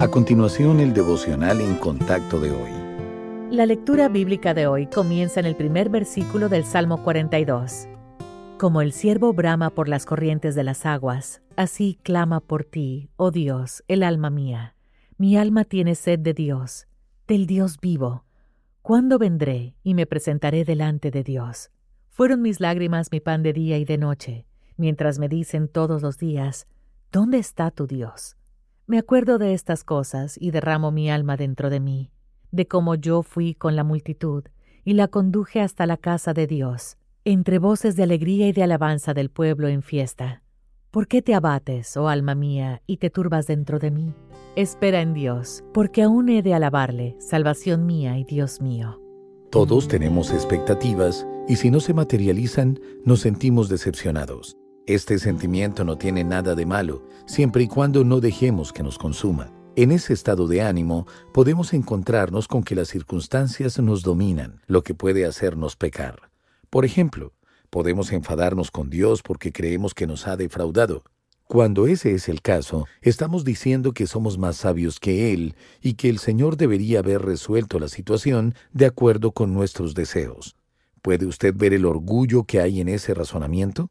A continuación, el devocional en contacto de hoy. La lectura bíblica de hoy comienza en el primer versículo del Salmo 42. Como el siervo brama por las corrientes de las aguas, así clama por ti, oh Dios, el alma mía. Mi alma tiene sed de Dios, del Dios vivo. ¿Cuándo vendré y me presentaré delante de Dios? Fueron mis lágrimas mi pan de día y de noche, mientras me dicen todos los días, ¿dónde está tu Dios? Me acuerdo de estas cosas y derramo mi alma dentro de mí, de cómo yo fui con la multitud y la conduje hasta la casa de Dios, entre voces de alegría y de alabanza del pueblo en fiesta. ¿Por qué te abates, oh alma mía, y te turbas dentro de mí? Espera en Dios, porque aún he de alabarle, salvación mía y Dios mío. Todos tenemos expectativas y si no se materializan, nos sentimos decepcionados. Este sentimiento no tiene nada de malo, siempre y cuando no dejemos que nos consuma. En ese estado de ánimo podemos encontrarnos con que las circunstancias nos dominan, lo que puede hacernos pecar. Por ejemplo, podemos enfadarnos con Dios porque creemos que nos ha defraudado. Cuando ese es el caso, estamos diciendo que somos más sabios que Él y que el Señor debería haber resuelto la situación de acuerdo con nuestros deseos. ¿Puede usted ver el orgullo que hay en ese razonamiento?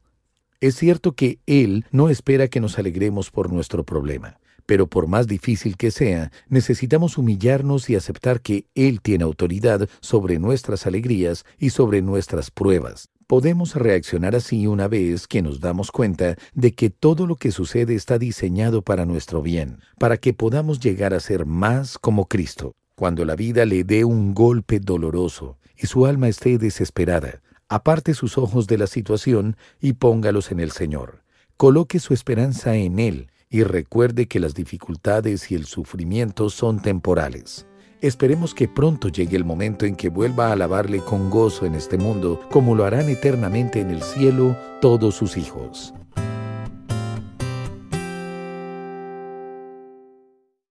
Es cierto que Él no espera que nos alegremos por nuestro problema, pero por más difícil que sea, necesitamos humillarnos y aceptar que Él tiene autoridad sobre nuestras alegrías y sobre nuestras pruebas. Podemos reaccionar así una vez que nos damos cuenta de que todo lo que sucede está diseñado para nuestro bien, para que podamos llegar a ser más como Cristo. Cuando la vida le dé un golpe doloroso y su alma esté desesperada, aparte sus ojos de la situación y póngalos en el Señor. Coloque su esperanza en Él y recuerde que las dificultades y el sufrimiento son temporales. Esperemos que pronto llegue el momento en que vuelva a alabarle con gozo en este mundo, como lo harán eternamente en el cielo todos sus hijos.